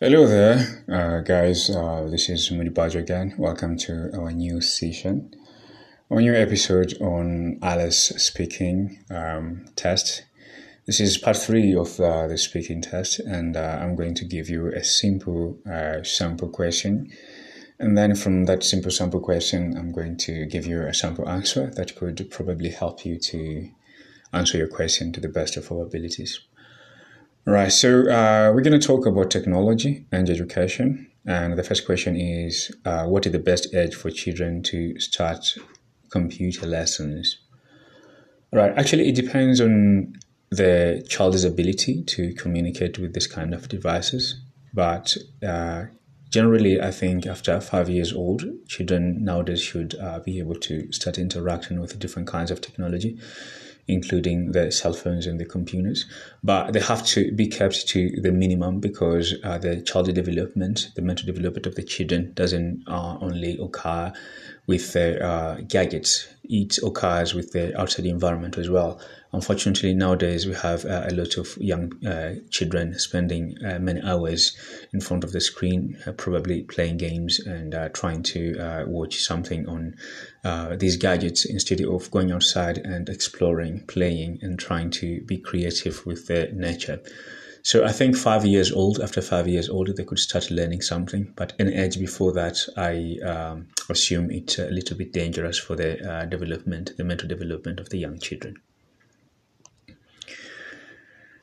Hello there, uh, guys. Uh, this is Bajoh again. Welcome to our new session, our new episode on IELTS speaking um, test. This is part three of uh, the speaking test, and uh, I'm going to give you a simple uh, sample question. And then from that simple sample question, I'm going to give you a sample answer that could probably help you to answer your question to the best of our abilities. Right, so uh, we're going to talk about technology and education. And the first question is uh, What is the best age for children to start computer lessons? Right, actually, it depends on the child's ability to communicate with this kind of devices. But uh, generally, I think after five years old, children nowadays should uh, be able to start interacting with different kinds of technology including the cell phones and the computers. But they have to be kept to the minimum because uh, the child development, the mental development of the children doesn't uh, only occur with the uh, gadgets, it occurs with the outside environment as well. Unfortunately, nowadays we have uh, a lot of young uh, children spending uh, many hours in front of the screen, uh, probably playing games and uh, trying to uh, watch something on these gadgets instead of going outside and exploring, playing, and trying to be creative with the nature. So I think five years old, after five years old, they could start learning something. But any age before that, I um, assume it's a little bit dangerous for the development, the mental development of the young children.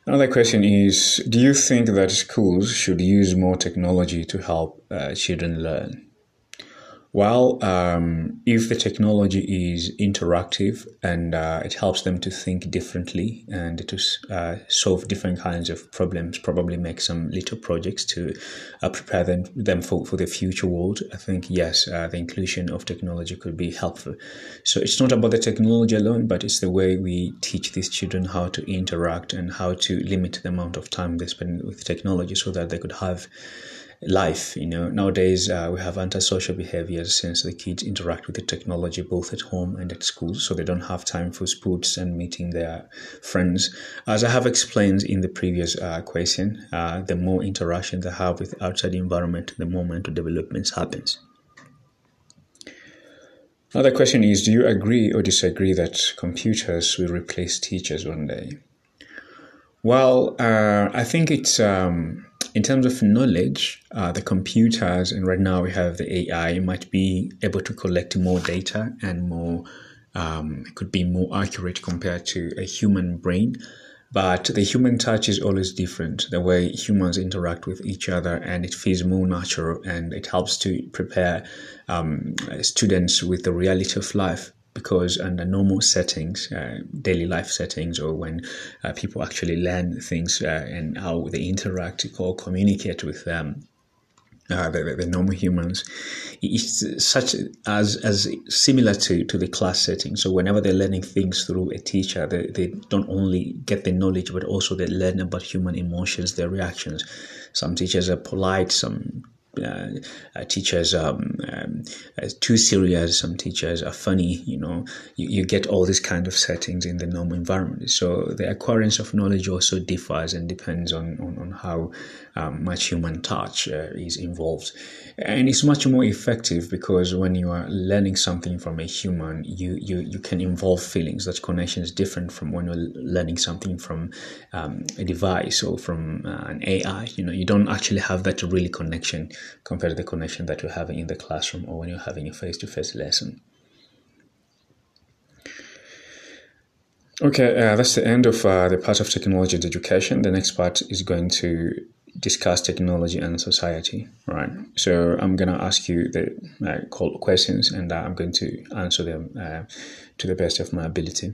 Another question is Do you think that schools should use more technology to help uh, children learn? Well, um, if the technology is interactive and uh, it helps them to think differently and to uh, solve different kinds of problems, probably make some little projects to uh, prepare them, them for, for the future world, I think, yes, uh, the inclusion of technology could be helpful. So it's not about the technology alone, but it's the way we teach these children how to interact and how to limit the amount of time they spend with technology so that they could have life. You know, nowadays uh, we have antisocial behaviors since the kids interact with the technology both at home and at school, so they don't have time for sports and meeting their friends. As I have explained in the previous uh, question, uh, the more interaction they have with outside environment, the more mental development happens. Another question is Do you agree or disagree that computers will replace teachers one day? Well, uh, I think it's um, in terms of knowledge, uh, the computers, and right now we have the AI, might be able to collect more data and more, um, could be more accurate compared to a human brain. But the human touch is always different. The way humans interact with each other, and it feels more natural, and it helps to prepare um, students with the reality of life because under normal settings, uh, daily life settings, or when uh, people actually learn things uh, and how they interact or communicate with them, uh, the, the, normal humans, it's such as as similar to, to the class setting. So whenever they're learning things through a teacher, they, they don't only get the knowledge, but also they learn about human emotions, their reactions. Some teachers are polite, some teachers um, um, uh, too serious. Some teachers are funny. You know, you, you get all these kind of settings in the normal environment. So the acquirance of knowledge also differs and depends on on, on how um, much human touch uh, is involved, and it's much more effective because when you are learning something from a human, you you you can involve feelings. That connection is different from when you're learning something from um, a device or from uh, an AI. You know, you don't actually have that really connection compared to the connection that you're having in the classroom or when you're having a face to face lesson. Okay, uh, that's the end of uh, the part of technology and education. The next part is going to discuss technology and society, right? So I'm going to ask you the uh, questions and uh, I'm going to answer them uh, to the best of my ability.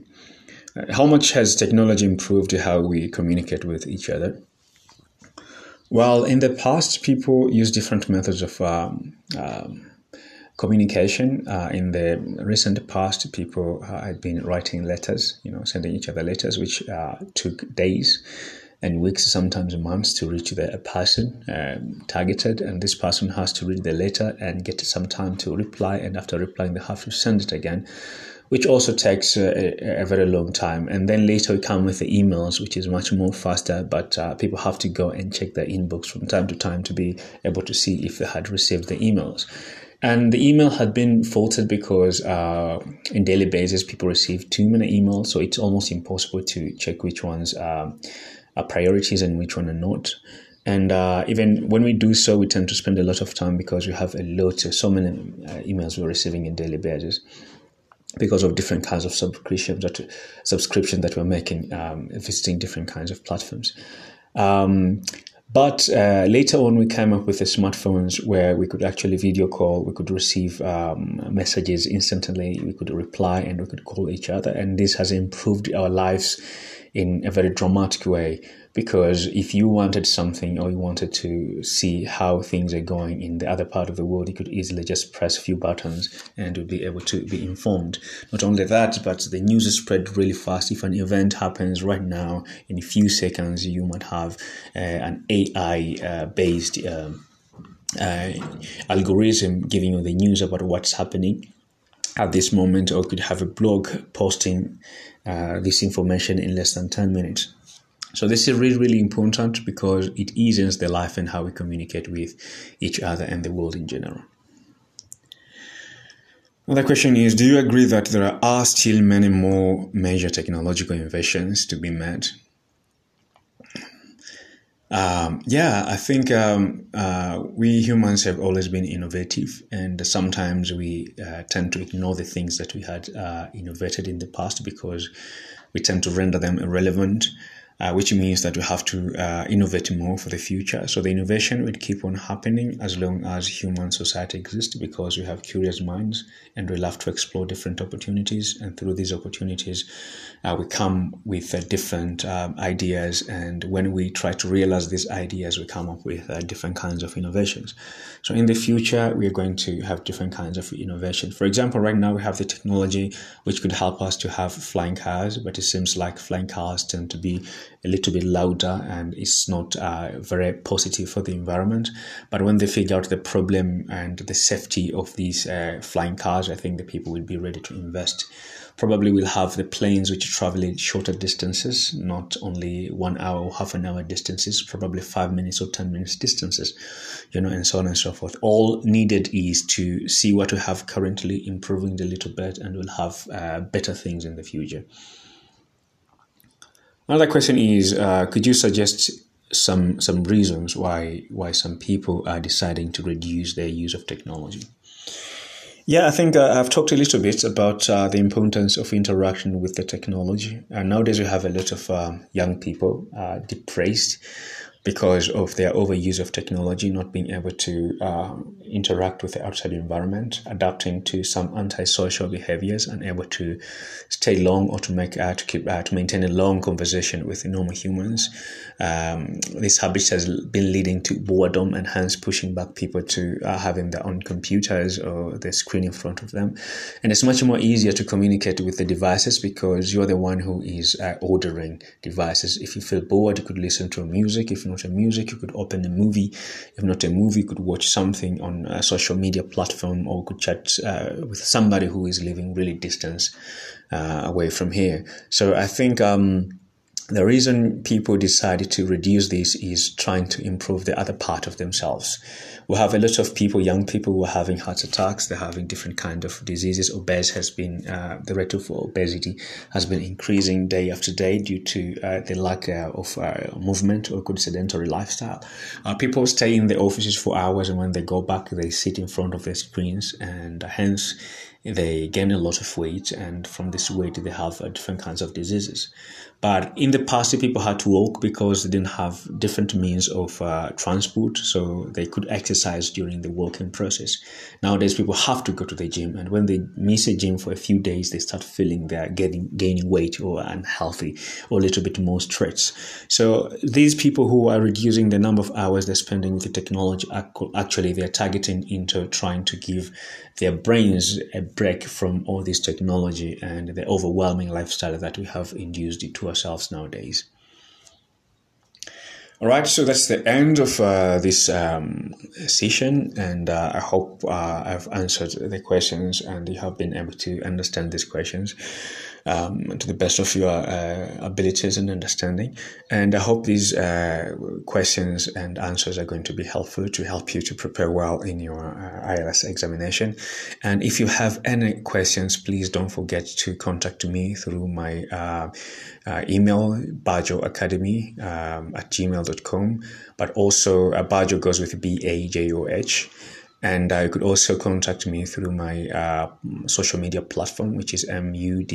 Uh, how much has technology improved how we communicate with each other? Well, in the past, people use different methods of um, um, communication. Uh, in the recent past, people uh, had been writing letters, you know, sending each other letters, which uh, took days and weeks, sometimes months, to reach the person um, targeted. And this person has to read the letter and get some time to reply. And after replying, they have to send it again. Which also takes a, a, very long time. And then later we come with the emails, which is much more faster, but uh, people have to go and check their inbox from time to time to be able to see if they had received the emails. And the email had been faulted because uh, in daily basis people receive too many emails, so it's almost impossible to check which ones uh, are priorities and which one are not. And uh, even when we do so, we tend to spend a lot of time because we have a lot, so many uh, emails we're receiving in daily basis because of different kinds of subscriptions that subscription that we're making, um, visiting different kinds of platforms. Um, but uh, later on, we came up with the smartphones where we could actually video call, we could receive um, messages instantly, we could reply, and we could call each other. And this has improved our lives in a very dramatic way because if you wanted something or you wanted to see how things are going in the other part of the world, you could easily just press a few buttons and you'd be able to be informed. Not only that, but the news is spread really fast. If an event happens right now, in a few seconds, you might have uh, an AI uh, based um, uh, algorithm giving you the news about what's happening at this moment, or could have a blog posting uh, this information in less than 10 minutes. So this is really, really important because it eases the life and how we communicate with each other and the world in general. Another question is Do you agree that there are still many more major technological innovations to be made? Um, yeah, I think um, uh, we humans have always been innovative, and sometimes we uh, tend to ignore the things that we had uh, innovated in the past because we tend to render them irrelevant uh, which means that we have to uh, innovate more for the future. So the innovation will keep on happening as long as human society exists because we have curious minds and we love to explore different opportunities. And through these opportunities, uh, we come with uh, different um, ideas. And when we try to realize these ideas, we come up with uh, different kinds of innovations. So in the future, we are going to have different kinds of innovation. For example, right now we have the technology which could help us to have flying cars, but it seems like flying cars tend to be a little bit louder and it's not uh, very positive for the environment. But when they figure out the problem and the safety of these uh, flying cars, I think the people will be ready to invest. Probably we'll have the planes which travel in shorter distances, not only one hour or half an hour distances, probably five minutes or 10 minutes distances, you know, and so on and so forth. All needed is to see what we have currently, improving a little bit, and we'll have uh, better things in the future. Another question is, uh, could you suggest some some reasons why why some people are deciding to reduce their use of technology? Yeah, I think uh, I've talked a little bit about uh, the importance of interaction with the technology. And nowadays, we have a lot of uh, young people uh, depressed because of their overuse of technology, not being able to uh, interact with the outside environment, adapting to some antisocial behaviors, and unable to stay long or to make uh, to keep uh, to maintain a long conversation with normal humans. Um, this habit has been leading to boredom and hence pushing back people to uh, having their own computers or the screen in front of them. And it's much more easier to communicate with the devices because you're the one who is uh, ordering devices. If you feel bored, you could listen to music. If not a music, you could open a movie. If not a movie, you could watch something on a social media platform or could chat uh, with somebody who is living really distance uh, away from here. So I think um, the reason people decided to reduce this is trying to improve the other part of themselves. We have a lot of people, young people, who are having heart attacks. They're having different kind of diseases. Obese has been uh, the rate of obesity has been increasing day after day due to uh, the lack uh, of uh, movement or good sedentary lifestyle. Uh, people stay in the offices for hours, and when they go back, they sit in front of their screens, and hence they gain a lot of weight, and from this weight, they have uh, different kinds of diseases. But in the past, people had to walk because they didn't have different means of uh, transport, so they could exercise during the walking process. Nowadays, people have to go to the gym, and when they miss a gym for a few days, they start feeling they're getting gaining weight or unhealthy or a little bit more stressed. So these people who are reducing the number of hours they're spending with the technology, actually, they're targeting into trying to give their brains a break from all this technology and the overwhelming lifestyle that we have induced to ourselves nowadays. All right, so that's the end of uh, this um, session, and uh, I hope uh, I've answered the questions and you have been able to understand these questions um, to the best of your uh, abilities and understanding. And I hope these uh, questions and answers are going to be helpful to help you to prepare well in your uh, IELTS examination. And if you have any questions, please don't forget to contact me through my uh, uh, email, bajoacademy um, at gmail.com. But also, uh, Bajoh goes with B A J O H. And uh, you could also contact me through my uh, social media platform, which is mudy.bajo.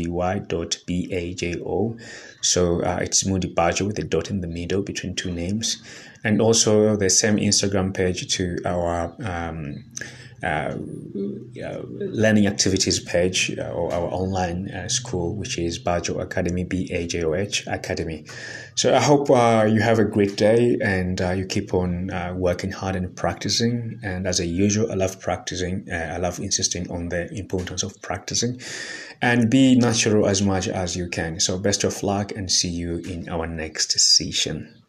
So uh, it's Moody Bajoh with a dot in the middle between two names. And also the same Instagram page to our um, uh, learning activities page uh, or our online uh, school, which is Bajoh Academy, B A J O H Academy. So I hope uh, you have a great day and you keep on working hard and practicing. And as a usual, I love practicing. I love insisting on the importance of practicing and be natural as much as you can. So best of luck and see you in our next session.